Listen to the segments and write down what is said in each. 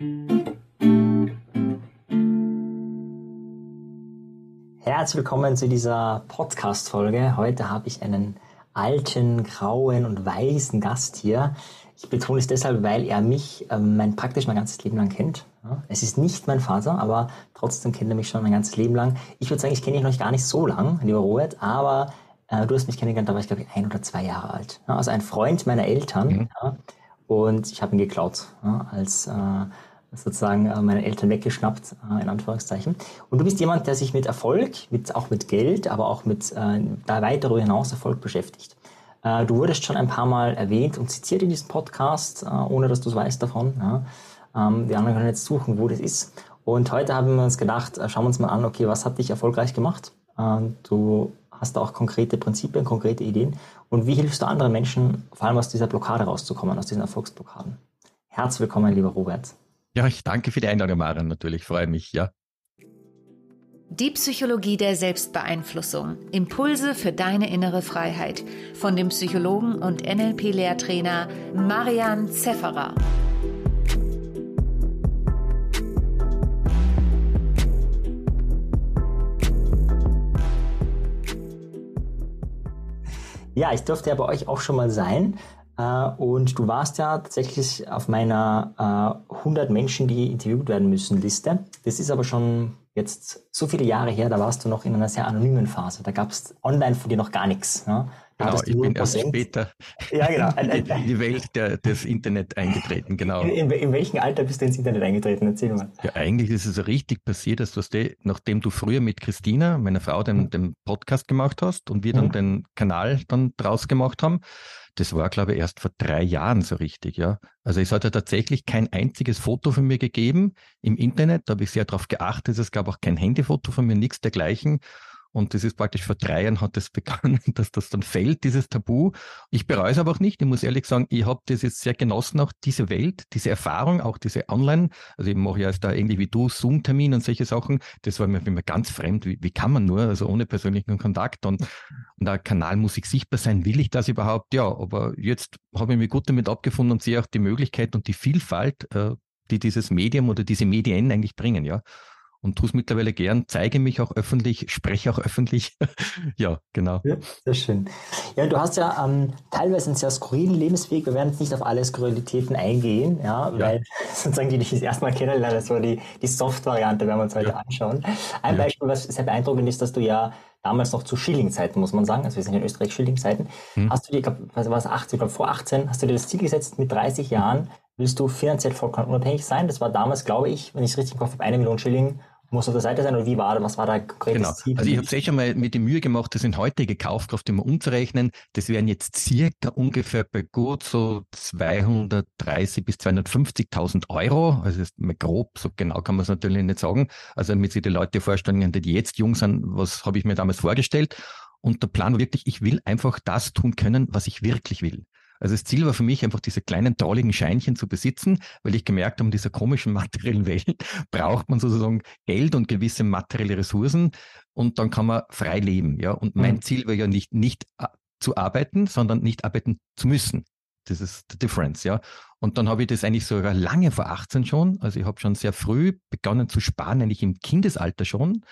Herzlich willkommen zu dieser Podcast-Folge. Heute habe ich einen alten, grauen und weißen Gast hier. Ich betone es deshalb, weil er mich ähm, mein, praktisch mein ganzes Leben lang kennt. Ja, es ist nicht mein Vater, aber trotzdem kennt er mich schon mein ganzes Leben lang. Ich würde sagen, ich kenne ihn noch gar nicht so lang, lieber Robert, aber äh, du hast mich kennengelernt, da war ich glaube ich ein oder zwei Jahre alt. Ja, also ein Freund meiner Eltern. Mhm. Ja, und ich habe ihn geklaut, als äh, sozusagen äh, meine Eltern weggeschnappt, äh, in Anführungszeichen. Und du bist jemand, der sich mit Erfolg, mit, auch mit Geld, aber auch mit äh, da hinaus Erfolg beschäftigt. Äh, du wurdest schon ein paar Mal erwähnt und zitiert in diesem Podcast, äh, ohne dass du es weißt davon. Ja. Ähm, die anderen können jetzt suchen, wo das ist. Und heute haben wir uns gedacht, äh, schauen wir uns mal an, okay, was hat dich erfolgreich gemacht? Du hast auch konkrete Prinzipien, konkrete Ideen. Und wie hilfst du anderen Menschen, vor allem aus dieser Blockade rauszukommen, aus diesen Erfolgsblockaden? Herzlich willkommen, lieber Robert. Ja, ich danke für die Einladung, Maren, natürlich. Freue mich, ja. Die Psychologie der Selbstbeeinflussung. Impulse für deine innere Freiheit. Von dem Psychologen und NLP-Lehrtrainer Marian Zefferer. Ja, ich durfte ja bei euch auch schon mal sein. Äh, und du warst ja tatsächlich auf meiner 100 äh, Menschen, die interviewt werden müssen, Liste. Das ist aber schon jetzt so viele Jahre her, da warst du noch in einer sehr anonymen Phase. Da gab es online von dir noch gar nichts. Ne? Genau, ich bin erst später ja, genau. in die Welt der, des Internet eingetreten, genau. In, in, in, welchem Alter bist du ins Internet eingetreten? Erzähl mal. Ja, eigentlich ist es so richtig passiert, dass du, nachdem du früher mit Christina, meiner Frau, den, mhm. den Podcast gemacht hast und wir dann mhm. den Kanal dann draus gemacht haben, das war, glaube ich, erst vor drei Jahren so richtig, ja. Also es hat ja tatsächlich kein einziges Foto von mir gegeben im Internet. Da habe ich sehr darauf geachtet. Es gab auch kein Handyfoto von mir, nichts dergleichen. Und das ist praktisch vor drei Jahren hat das begonnen, dass das dann fällt, dieses Tabu. Ich bereue es aber auch nicht. Ich muss ehrlich sagen, ich habe das jetzt sehr genossen, auch diese Welt, diese Erfahrung, auch diese Online. Also ich mache ja jetzt da ähnlich wie du Zoom-Termin und solche Sachen. Das war mir immer ganz fremd. Wie, wie kann man nur, also ohne persönlichen Kontakt und, und der Kanal muss ich sichtbar sein. Will ich das überhaupt? Ja, aber jetzt habe ich mich gut damit abgefunden und sehe auch die Möglichkeit und die Vielfalt, äh, die dieses Medium oder diese Medien eigentlich bringen, ja und tue es mittlerweile gern, zeige mich auch öffentlich, spreche auch öffentlich. ja, genau. Ja, sehr schön. Ja, du hast ja ähm, teilweise einen sehr skurrilen Lebensweg. Wir werden jetzt nicht auf alle Skurrilitäten eingehen, ja, ja. weil sozusagen die, die ich das erstmal kennenlernen, das war die, die Soft-Variante, werden wir uns heute ja. anschauen. Ein ja. Beispiel, was sehr beeindruckend ist, dass du ja damals noch zu Schilling-Zeiten, muss man sagen, also wir sind in Österreich Schilling-Zeiten, hm. hast du dir, ich glaube, was war es, 18, ich glaube vor 18, hast du dir das Ziel gesetzt, mit 30 Jahren willst du finanziell vollkommen unabhängig sein. Das war damals, glaube ich, wenn ich es richtig im Kopf habe, eine Million Schilling muss auf der Seite sein oder wie war, was war da konkretes genau. Ziel? Also ich habe es eh schon mal mit die Mühe gemacht, das in heutige Kaufkraft immer umzurechnen. Das wären jetzt circa ungefähr bei gut so 230 bis 250.000 Euro. Also ist mal grob, so genau kann man es natürlich nicht sagen. Also damit sich die Leute vorstellen, die jetzt jung sind, was habe ich mir damals vorgestellt? Und der Plan war wirklich, ich will einfach das tun können, was ich wirklich will. Also das Ziel war für mich einfach diese kleinen trolligen Scheinchen zu besitzen, weil ich gemerkt habe, in dieser komischen materiellen Welt braucht man sozusagen Geld und gewisse materielle Ressourcen und dann kann man frei leben. Ja, und mein mhm. Ziel war ja nicht, nicht äh, zu arbeiten, sondern nicht arbeiten zu müssen. Das ist the difference, ja. Und dann habe ich das eigentlich sogar lange vor 18 schon. Also ich habe schon sehr früh begonnen zu sparen, eigentlich im Kindesalter schon.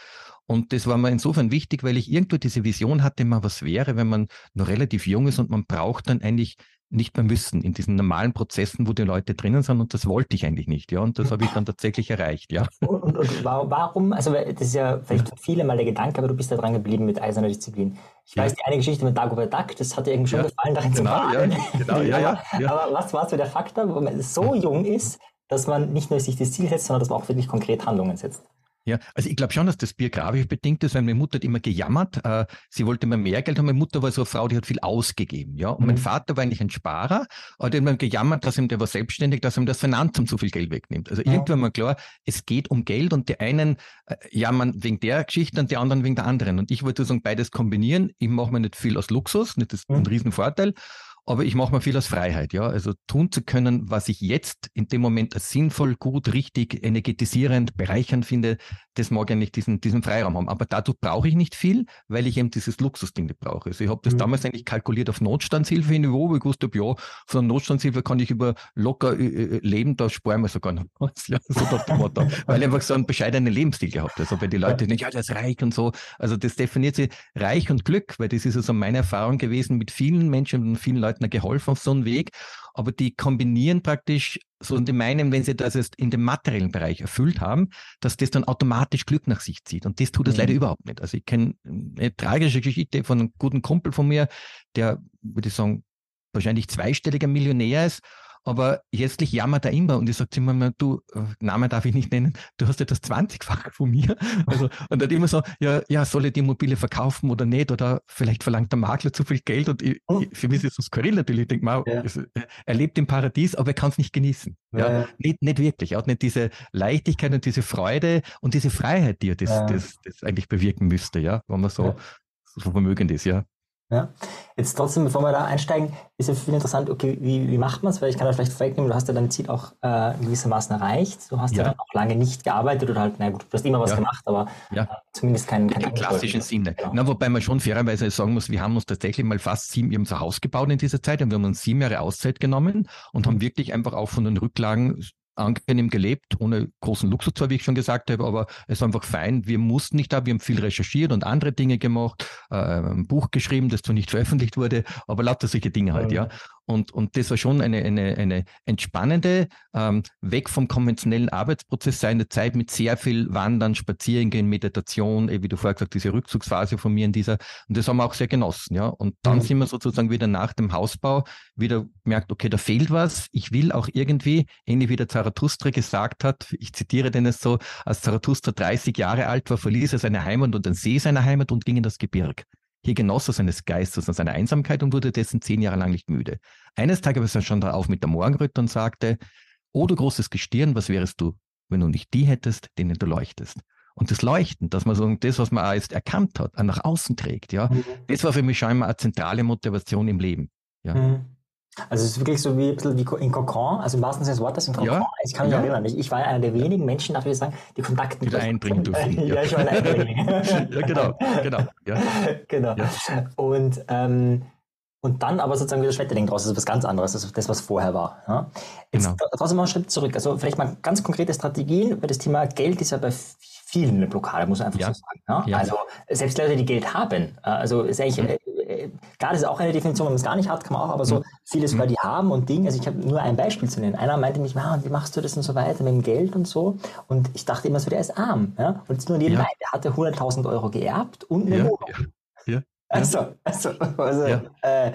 Und das war mir insofern wichtig, weil ich irgendwo diese Vision hatte, mal was wäre, wenn man noch relativ jung ist und man braucht dann eigentlich nicht mehr müssen in diesen normalen Prozessen, wo die Leute drinnen sind und das wollte ich eigentlich nicht, ja, und das habe ich dann tatsächlich erreicht, ja. Und, und, und, warum, also das ist ja vielleicht für viele mal der Gedanke, aber du bist da dran geblieben mit eiserner Disziplin. Ich weiß, die eine Geschichte mit Dagobert Duck, das hat dir irgendwie schon ja, gefallen, darin genau, zu fahren. Ja, genau, ja, ja, ja. Aber was war so der Faktor, wo man so jung ist, dass man nicht nur sich das Ziel setzt, sondern dass man auch wirklich konkret Handlungen setzt? Ja, also ich glaube schon, dass das biografisch bedingt ist, weil meine Mutter hat immer gejammert. Äh, sie wollte immer mehr Geld haben. Meine Mutter war so eine Frau, die hat viel ausgegeben. Ja, und mhm. mein Vater war eigentlich ein Sparer, aber der hat immer gejammert, dass ihm der war selbstständig, dass ihm das Finanzamt so viel Geld wegnimmt. Also ja. irgendwann mal klar, es geht um Geld und die einen äh, jammern wegen der Geschichte und die anderen wegen der anderen. Und ich wollte sozusagen beides kombinieren. Ich mache mir nicht viel aus Luxus, nicht das ist ein Riesenvorteil. Aber ich mache mir viel aus Freiheit, ja. Also tun zu können, was ich jetzt in dem Moment als sinnvoll, gut, richtig, energetisierend, bereichernd finde, das mag ich nicht diesen, diesen Freiraum haben. Aber dazu brauche ich nicht viel, weil ich eben dieses Luxusding nicht brauche. Also ich habe das mhm. damals eigentlich kalkuliert auf Notstandshilfe-Niveau, wo ich wusste, ja, von der Notstandshilfe kann ich über locker äh, äh leben, da sparen wir sogar noch was, ja, so nach dem Motto. weil ich einfach so einen bescheidenen Lebensstil gehabt Also wenn die Leute denken, ja, das ist reich und so. Also das definiert sich Reich und Glück, weil das ist also meine Erfahrung gewesen mit vielen Menschen und vielen Leuten geholfen auf so einem Weg. Aber die kombinieren praktisch so und die meinen, wenn sie das jetzt in dem materiellen Bereich erfüllt haben, dass das dann automatisch Glück nach sich zieht. Und das tut es mhm. leider überhaupt nicht. Also ich kenne eine tragische Geschichte von einem guten Kumpel von mir, der, würde ich sagen, wahrscheinlich zweistelliger Millionär ist aber letztlich jammert er immer und ich sage immer mal, du, äh, Namen darf ich nicht nennen, du hast ja das 20-fache von mir. Also, und dann immer so, ja, ja, soll ich die Immobilie verkaufen oder nicht? Oder vielleicht verlangt der Makler zu viel Geld und ich, oh. für mich ist das so skurril natürlich. Ich denke mal, ja. er lebt im Paradies, aber er kann es nicht genießen. Ja, ja. Nicht, nicht wirklich. Er hat nicht diese Leichtigkeit und diese Freude und diese Freiheit, die er das, das, das eigentlich bewirken müsste, ja, wenn man so, so vermögend ist, ja. Ja. Jetzt trotzdem, bevor wir da einsteigen, ist ja viel interessant, okay, wie, wie macht man es? Weil ich kann da vielleicht vorwegnehmen, du hast ja dein Ziel auch äh, gewissermaßen erreicht. Du hast ja. ja dann auch lange nicht gearbeitet oder halt, na gut, du hast immer was ja. gemacht, aber ja. zumindest kein, kein Im klassischen Sinne. Genau. Na, wobei man schon fairerweise sagen muss, wir haben uns tatsächlich mal fast sieben, wir haben ein Haus gebaut in dieser Zeit und wir haben uns sieben Jahre Auszeit genommen und haben wirklich einfach auch von den Rücklagen angenehm gelebt, ohne großen Luxus zwar, wie ich schon gesagt habe, aber es war einfach fein. Wir mussten nicht da, wir haben viel recherchiert und andere Dinge gemacht, äh, ein Buch geschrieben, das zwar nicht veröffentlicht wurde, aber lauter solche Dinge halt, ja. Und, und das war schon eine, eine, eine entspannende, ähm, weg vom konventionellen Arbeitsprozess seine Zeit mit sehr viel Wandern, Spazierengehen, Meditation, wie du vorher gesagt diese Rückzugsphase von mir in dieser, und das haben wir auch sehr genossen, ja. Und dann mhm. sind wir sozusagen wieder nach dem Hausbau wieder gemerkt, okay, da fehlt was. Ich will auch irgendwie, ähnlich wie der Zarathustra gesagt hat, ich zitiere den es so, als Zarathustra 30 Jahre alt war, verließ er seine Heimat und den See seiner Heimat und ging in das Gebirg. Hier genoss er seines Geistes und seiner Einsamkeit und wurde dessen zehn Jahre lang nicht müde. Eines Tages war er schon darauf mit der Morgenröte und sagte, O du großes Gestirn, was wärest du, wenn du nicht die hättest, denen du leuchtest? Und das Leuchten, dass man so das, was man jetzt erkannt hat, nach außen trägt, ja, mhm. das war für mich schon immer eine zentrale Motivation im Leben. Ja. Mhm. Also es ist wirklich so wie ein bisschen wie in Kokon, also im wahrsten Sinne des Wortes in Kokon. Ja. Ich kann mich ja. erinnern, ich, ich war einer der wenigen Menschen, darf ich sagen, die Kontakte Wieder einbringen durften. ja. ja, ich war ein Eindringling. ja, genau, genau. Ja. genau. Ja. Und, ähm, und dann aber sozusagen wieder Schmetterling draus, das ist was ganz anderes, das ist das, was vorher war. Ja? Jetzt genau. trotzdem mal einen Schritt zurück. Also vielleicht mal ganz konkrete Strategien, weil das Thema Geld ist ja bei vielen eine Blockade, muss man einfach ja. so sagen. Ja? Ja. Also selbst Leute, die Geld haben, äh, also ist eigentlich, mhm. Äh, gerade ist auch eine Definition, wenn man es gar nicht hat, kann man auch, aber so mhm. viele sogar, mhm. die haben und Dinge, also ich habe nur ein Beispiel zu nennen. Einer meinte mich, ah, wie machst du das und so weiter mit dem Geld und so? Und ich dachte immer so, der ist arm. Ja? Und jetzt nur nebenbei, ja. der hatte 100.000 Euro geerbt und eine Wohnung. Ja. Also, also, also ja. äh,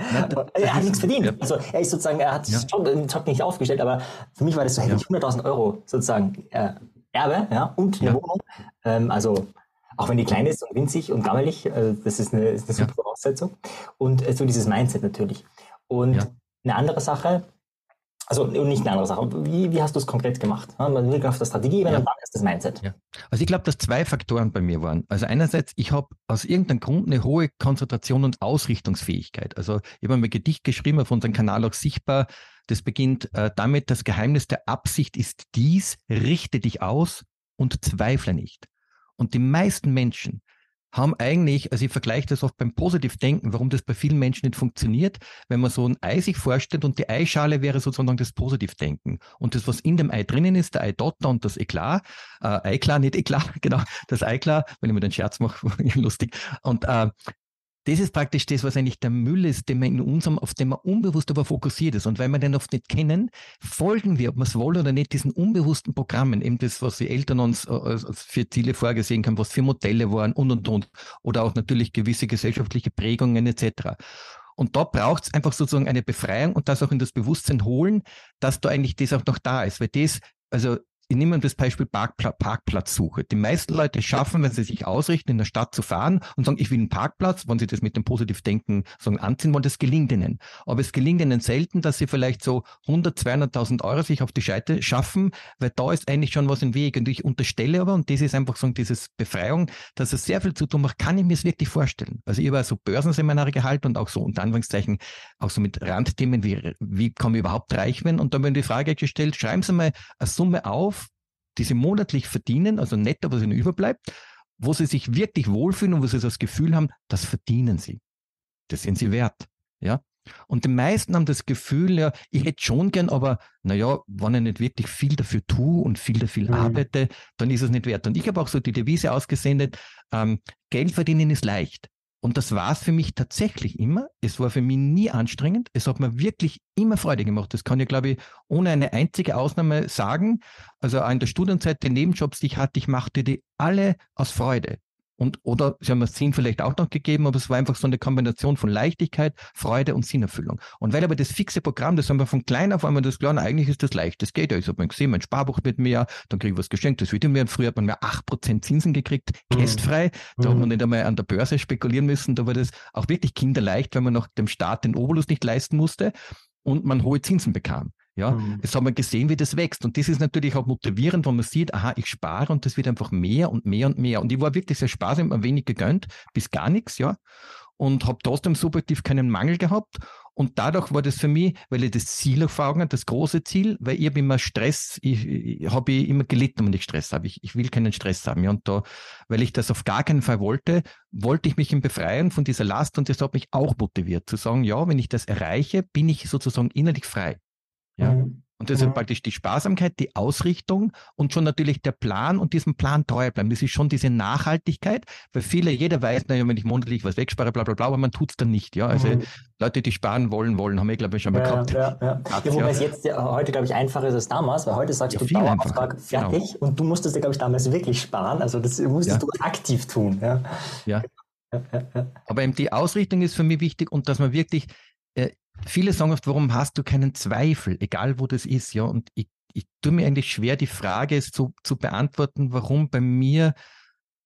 er hat nichts verdient. Ja. Also er ist sozusagen, er hat ja. den Job nicht aufgestellt, aber für mich war das so, hätte ich 100.000 Euro sozusagen äh, Erbe ja, und eine ja. Wohnung. Ähm, also auch wenn die klein ist und winzig und gammelig, äh, das ist eine, ist eine super ja. Voraussetzung. Und äh, so dieses Mindset natürlich. Und ja. eine andere Sache, also nicht eine andere Sache, wie, wie hast du es konkret gemacht? Man will auf der Strategie, wenn ja. dann ist das Mindset. Ja. Also ich glaube, dass zwei Faktoren bei mir waren. Also einerseits, ich habe aus irgendeinem Grund eine hohe Konzentration und Ausrichtungsfähigkeit. Also ich habe ein Gedicht geschrieben, auf unserem Kanal auch sichtbar, das beginnt äh, damit, das Geheimnis der Absicht ist dies, richte dich aus und zweifle nicht. Und die meisten Menschen haben eigentlich, also ich vergleiche das oft beim Positivdenken, warum das bei vielen Menschen nicht funktioniert, wenn man so ein Ei sich vorstellt und die Eischale wäre sozusagen das Positivdenken. Und das, was in dem Ei drinnen ist, der Eidotter und das Eklat, äh, Eiklar, nicht Eklat, genau, das Eiklar, wenn ich mir den Scherz mache, lustig. Und äh, das ist praktisch das, was eigentlich der Müll ist, den man in unserem, auf den man unbewusst aber fokussiert ist. Und weil wir den oft nicht kennen, folgen wir, ob wir es wollen oder nicht, diesen unbewussten Programmen, eben das, was die Eltern uns äh, für Ziele vorgesehen haben, was für Modelle waren und und und. Oder auch natürlich gewisse gesellschaftliche Prägungen etc. Und da braucht es einfach sozusagen eine Befreiung und das auch in das Bewusstsein holen, dass da eigentlich das auch noch da ist. Weil das, also ich nehme das Beispiel Parkpla Parkplatzsuche. Die meisten Leute schaffen, wenn sie sich ausrichten, in der Stadt zu fahren und sagen, ich will einen Parkplatz, wenn sie das mit dem Positivdenken sagen, anziehen wollen, das gelingt ihnen. Aber es gelingt ihnen selten, dass sie vielleicht so 100, 200.000 Euro sich auf die Seite schaffen, weil da ist eigentlich schon was im Weg. Und ich unterstelle aber, und das ist einfach so dieses Befreiung, dass es sehr viel zu tun macht, kann ich mir es wirklich vorstellen. Also ich habe so Börsenseminare gehalten und auch so unter Anführungszeichen auch so mit Randthemen wie, wie komme ich überhaupt reich werden? Und dann wird die Frage gestellt, schreiben Sie mal eine Summe auf, die Sie monatlich verdienen, also netto, was Ihnen überbleibt, wo Sie sich wirklich wohlfühlen und wo Sie das Gefühl haben, das verdienen Sie. Das sind Sie wert. Ja. Und die meisten haben das Gefühl, ja, ich hätte schon gern, aber naja, wenn ich nicht wirklich viel dafür tue und viel dafür mhm. arbeite, dann ist es nicht wert. Und ich habe auch so die Devise ausgesendet, ähm, Geld verdienen ist leicht. Und das war es für mich tatsächlich immer. Es war für mich nie anstrengend. Es hat mir wirklich immer Freude gemacht. Das kann ich, glaube ich, ohne eine einzige Ausnahme sagen. Also in der Studienzeit, die Nebenjobs, die ich hatte, ich machte die alle aus Freude. Und, oder sie haben mir Sinn vielleicht auch noch gegeben, aber es war einfach so eine Kombination von Leichtigkeit, Freude und Sinnerfüllung. Und weil aber das fixe Programm, das haben wir von klein auf einmal das klar, eigentlich ist das leicht, das geht ja. Ich habe mir gesehen, mein Sparbuch wird mehr, dann kriege ich was geschenkt, das wird mehr. Früher hat man mehr acht Prozent Zinsen gekriegt, mhm. kästfrei. Da mhm. hat man nicht einmal an der Börse spekulieren müssen. Da war das auch wirklich kinderleicht, weil man nach dem Staat den Obolus nicht leisten musste und man hohe Zinsen bekam. Ja, mhm. jetzt haben wir gesehen, wie das wächst. Und das ist natürlich auch motivierend, wenn man sieht, aha, ich spare und das wird einfach mehr und mehr und mehr. Und ich war wirklich sehr sparsam, ein wenig gegönnt, bis gar nichts, ja. Und habe trotzdem subjektiv keinen Mangel gehabt. Und dadurch war das für mich, weil ich das Ziel vor Augen das große Ziel, weil ich habe immer Stress, ich, ich habe immer gelitten, wenn ich Stress habe. Ich, ich will keinen Stress haben. Ja. Und da, weil ich das auf gar keinen Fall wollte, wollte ich mich befreien von dieser Last und das hat mich auch motiviert, zu sagen, ja, wenn ich das erreiche, bin ich sozusagen innerlich frei. Ja. Mhm. Und deshalb mhm. praktisch die Sparsamkeit, die Ausrichtung und schon natürlich der Plan und diesem Plan treu bleiben. Das ist schon diese Nachhaltigkeit, weil viele, jeder weiß, naja, wenn ich monatlich was wegspare, bla bla bla, aber man tut es dann nicht. Ja, also mhm. Leute, die sparen wollen, wollen, haben wir, glaube ich, schon mal ja, gehabt. Ja, ja. ja, wobei es jetzt heute, glaube ich, einfacher ist als damals, weil heute sagst ja, du Dauerauftrag fertig genau. und du musstest ja, glaube ich, damals wirklich sparen. Also das musstest du aktiv tun. Ja. Ja. Aber eben die Ausrichtung ist für mich wichtig und dass man wirklich äh, viele sagen oft, warum hast du keinen Zweifel, egal wo das ist, ja. Und ich, ich tue mir eigentlich schwer, die Frage zu, zu beantworten, warum bei mir,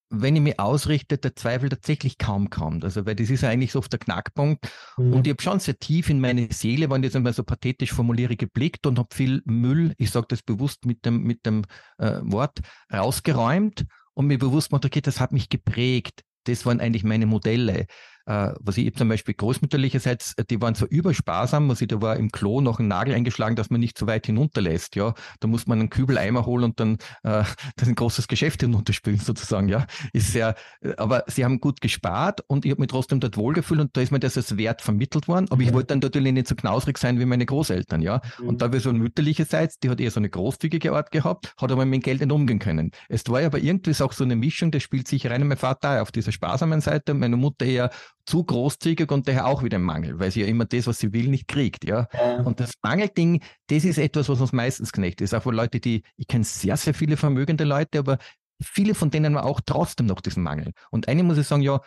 wenn ich mich ausrichte, der Zweifel tatsächlich kaum kommt. Also, weil das ist ja eigentlich so oft der Knackpunkt. Mhm. Und ich habe schon sehr tief in meine Seele, wenn ich jetzt einmal so pathetisch formuliere, geblickt und habe viel Müll, ich sage das bewusst mit dem, mit dem äh, Wort, rausgeräumt und mir bewusst gemacht, okay, das hat mich geprägt. Das waren eigentlich meine Modelle äh, was ich zum Beispiel großmütterlicherseits, äh, die waren so übersparsam, also da war im Klo noch ein Nagel eingeschlagen, dass man nicht so weit hinunterlässt, ja. Da muss man einen Kübeleimer holen und dann äh, das ein großes Geschäft hinunterspülen sozusagen, ja. Ist sehr, äh, aber sie haben gut gespart und ich habe mich trotzdem dort wohlgefühlt und da ist mir das als Wert vermittelt worden, aber mhm. ich wollte dann natürlich nicht so knausrig sein wie meine Großeltern, ja. Mhm. Und da wir so ein mütterlicherseits, die hat eher so eine großzügige Art gehabt, hat aber mit dem Geld nicht umgehen können. Es war aber irgendwie auch so eine Mischung, das spielt sich rein, mein Vater auf dieser sparsamen Seite, meine Mutter eher zu großzügig und daher auch wieder ein Mangel, weil sie ja immer das, was sie will, nicht kriegt. Ja? ja. Und das Mangelding, das ist etwas, was uns meistens kneckt. Das ist auch von Leute, die, ich kenne sehr, sehr viele vermögende Leute, aber viele von denen haben auch trotzdem noch diesen Mangel. Und eine muss ich sagen, ja,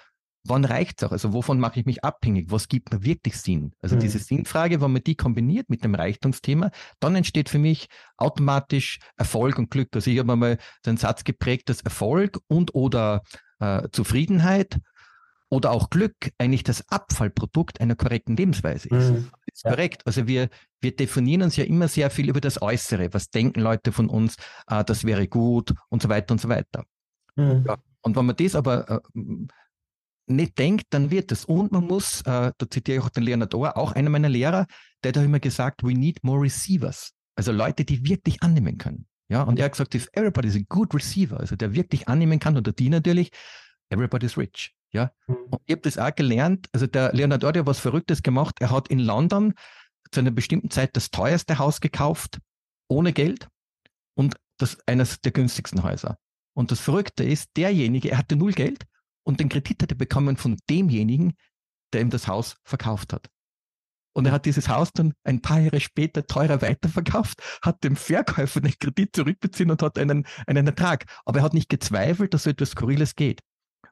wann reicht's auch? Also wovon mache ich mich abhängig? Was gibt mir wirklich Sinn? Also mhm. diese Sinnfrage, wenn man die kombiniert mit dem Reichtumsthema, dann entsteht für mich automatisch Erfolg und Glück. Also ich habe mal den Satz geprägt, dass Erfolg und oder äh, Zufriedenheit oder auch Glück eigentlich das Abfallprodukt einer korrekten Lebensweise ist. Mhm. ist ja. korrekt. Also wir, wir definieren uns ja immer sehr viel über das Äußere. Was denken Leute von uns? Äh, das wäre gut und so weiter und so weiter. Mhm. Ja. Und wenn man das aber äh, nicht denkt, dann wird es. Und man muss, äh, da zitiere ich auch den Leonard Ohr, auch einer meiner Lehrer, der hat immer gesagt, we need more receivers. Also Leute, die wirklich annehmen können. Ja, und er hat gesagt, if everybody is a good receiver, also der wirklich annehmen kann, oder die natürlich, everybody's rich. Ja, mhm. und ich habe das auch gelernt. Also der Leonard hat was Verrücktes gemacht. Er hat in London zu einer bestimmten Zeit das teuerste Haus gekauft, ohne Geld und das eines der günstigsten Häuser. Und das Verrückte ist, derjenige, er hatte null Geld und den Kredit hat er bekommen von demjenigen, der ihm das Haus verkauft hat. Und er hat dieses Haus dann ein paar Jahre später teurer weiterverkauft, hat dem Verkäufer den Kredit zurückbeziehen und hat einen, einen Ertrag. Aber er hat nicht gezweifelt, dass so etwas Skurriles geht.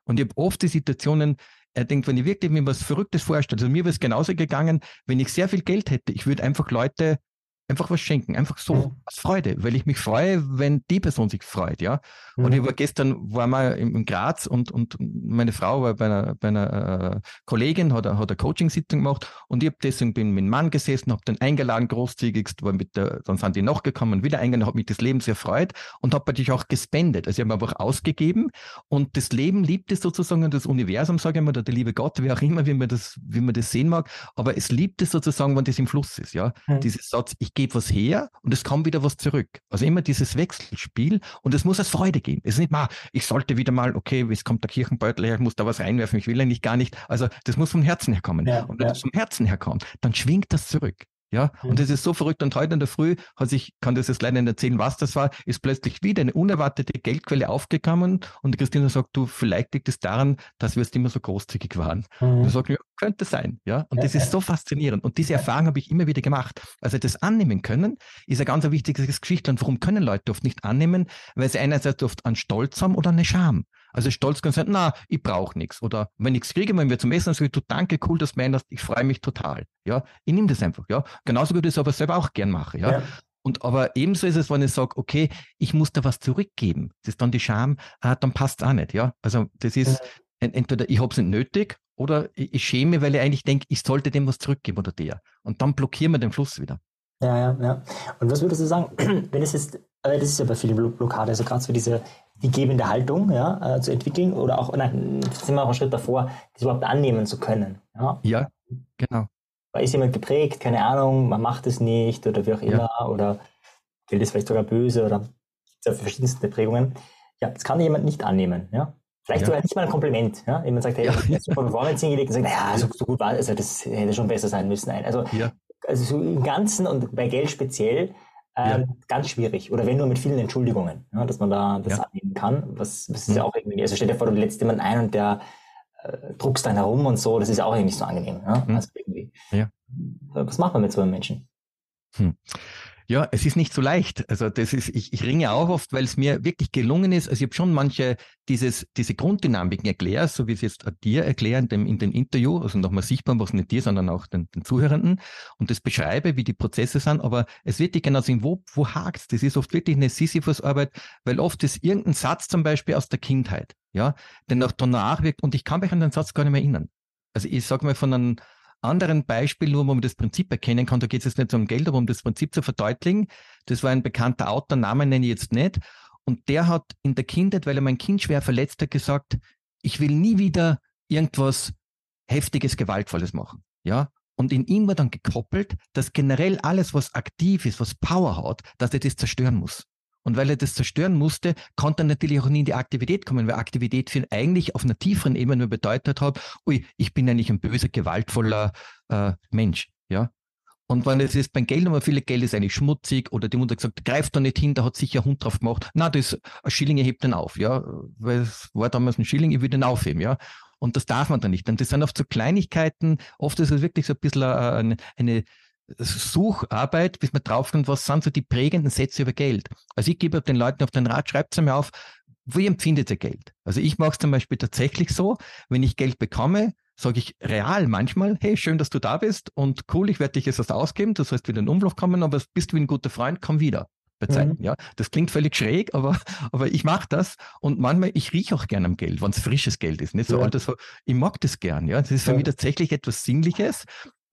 Und ich habe oft die Situationen, er denkt, wenn ich wirklich mir was Verrücktes vorstelle, also mir wäre es genauso gegangen, wenn ich sehr viel Geld hätte, ich würde einfach Leute einfach was schenken, einfach so Mhm. aus Freude, weil ich mich freue, wenn die Person sich freut, ja. Und Mhm. ich war gestern, war mal im Graz und, und meine Frau war bei einer, bei einer äh, Kollegin, hat, eine- hat eine Coaching-Sitzung gemacht und ich habe deswegen bin mit dem Mann gesessen, habe den eingeladen, großzügigst, war mit der, dann sind die noch gekommen, wieder eingeladen, habe mich das Leben sehr freut und habe natürlich auch gespendet. Also ich habe einfach ausgegeben und das Leben liebt es sozusagen das Universum, sage ich mal, oder der liebe Gott, wer auch immer, wie man das, wie man das sehen mag, aber es liebt es sozusagen, wenn das im Fluss ist, ja. Mhm. Dieses Satz, ich gebe was her und es kommt wieder was zurück. Also immer dieses Wechselspiel und es muss als Freude gehen. Es ist nicht mal, ich sollte wieder mal, okay, es kommt der Kirchenbeutel her, ich muss da was reinwerfen, ich will eigentlich gar nicht. Also das muss vom Herzen herkommen. Ja, und wenn ja. das vom Herzen herkommt, dann schwingt das zurück. Ja, Mhm. und das ist so verrückt. Und heute in der Früh hat sich, kann das jetzt leider nicht erzählen, was das war, ist plötzlich wieder eine unerwartete Geldquelle aufgekommen und die Christina sagt, du, vielleicht liegt es daran, dass wir jetzt immer so großzügig waren. Und Mhm. ich sage, ja, könnte sein, ja. Und das ist so faszinierend. Und diese Erfahrung habe ich immer wieder gemacht. Also das annehmen können, ist ein ganz wichtiges Geschichte. Und warum können Leute oft nicht annehmen? Weil sie einerseits oft an Stolz haben oder eine Scham. Also Stolz kann sein, na, ich brauche nichts. Oder wenn ich nichts kriege, wenn wir zum Essen sagen, du danke, cool, dass du meinst, ich freue mich total. Ja, ich nehme das einfach, ja. Genauso wie ich das aber selber auch gern mache, ja. Ja. Und aber ebenso ist es, wenn ich sage, okay, ich muss da was zurückgeben. Das ist dann die Scham, ah, dann passt auch nicht, ja. Also das ist en- entweder ich habe es nicht nötig oder ich, ich schäme, weil ich eigentlich denke, ich sollte dem was zurückgeben oder der. Und dann blockieren wir den Fluss wieder. Ja, ja, ja. Und was würdest du sagen, wenn es jetzt, das ist ja bei vielen Blo- Blockaden, also gerade so diese, die gebende Haltung, ja, äh, zu entwickeln oder auch, nein, sind wir auch einen Schritt davor, das überhaupt annehmen zu können, ja. Ja, genau. Da ist jemand geprägt, keine Ahnung, man macht es nicht oder wie auch Ja. immer oder Geld ist vielleicht sogar böse oder gibt ja verschiedenste Prägungen. Ja, das kann jemand nicht annehmen, ja. Vielleicht Ja. sogar nicht mal ein Kompliment, ja. Jemand sagt, hey, Ja. du hast super Performance hingelegt und sagt, naja, so, so gut war also das hätte schon besser sein müssen. Also, Ja. also so im Ganzen und bei Geld speziell ähm, ganz schwierig. Oder wenn nur mit vielen Entschuldigungen, ja, dass man da das Ja. annehmen kann. Was, was ist Mhm. ja auch irgendwie, also stell dir vor, du lädst jemanden ein und der äh, druckst dann herum und so, das ist auch irgendwie nicht so angenehm. Ja? Mhm. Also irgendwie. Ja. Was macht man mit so einem Menschen? Ja, es ist nicht so leicht. Also das ist, ich, ich ringe auch oft, weil es mir wirklich gelungen ist. Also ich habe schon manche dieses, diese Grunddynamiken erklärt, so wie ich es jetzt dir erkläre in dem, in dem Interview, also nochmal sichtbar, was nicht dir, sondern auch den, den Zuhörenden und das beschreibe, wie die Prozesse sind. Aber es wird dich genau sehen, wo, wo hakt's? Das ist oft wirklich eine Sisyphus-Arbeit, weil oft ist irgendein Satz zum Beispiel aus der Kindheit, ja, der noch danach wirkt und ich kann mich an den Satz gar nicht mehr erinnern. Also ich sage mal von einem anderen Beispiel, nur wo man das Prinzip erkennen kann, da geht es jetzt nicht um Geld, aber um das Prinzip zu verdeutlichen. Das war ein bekannter Autor, Namen nenne ich jetzt nicht. Und der hat in der Kindheit, weil er mein Kind schwer verletzt hat, gesagt, ich will nie wieder irgendwas heftiges, gewaltvolles machen. Ja. Und in ihm war dann gekoppelt, dass generell alles, was aktiv ist, was Power hat, dass er das zerstören muss. Und weil er das zerstören musste, konnte er natürlich auch nie in die Aktivität kommen, weil Aktivität für ihn eigentlich auf einer tieferen Ebene nur bedeutet hat, ui, ich bin eigentlich ein böser, gewaltvoller äh, Mensch, ja. Und wenn es ist beim Geld, aber viele Geld ist eigentlich schmutzig oder die Mutter gesagt, greif da nicht hin, da hat sicher ein Hund drauf gemacht. Na, das ein Schilling, hebt den auf, ja. Weil es war damals ein Schilling, ich will den aufheben, ja. Und das darf man dann nicht. Und das sind oft so Kleinigkeiten, oft ist es wirklich so ein bisschen eine, eine Sucharbeit, bis man draufkommt, was sind so die prägenden Sätze über Geld. Also ich gebe den Leuten auf den Rat, schreibt es mir auf, wie empfindet ihr Geld? Also ich mache es zum Beispiel tatsächlich so, wenn ich Geld bekomme, sage ich real manchmal, hey, schön, dass du da bist und cool, ich werde dich jetzt was ausgeben, du sollst wieder in den Umlauf kommen, aber bist du wie ein guter Freund, komm wieder. Bei Zeiten, Mhm. ja. Das klingt völlig schräg, aber, aber ich mache das und manchmal, ich rieche auch gern am Geld, wenn es frisches Geld ist, nicht so Ja. altes, so, ich mag das gern, ja. Das ist für Ja. mich tatsächlich etwas Sinnliches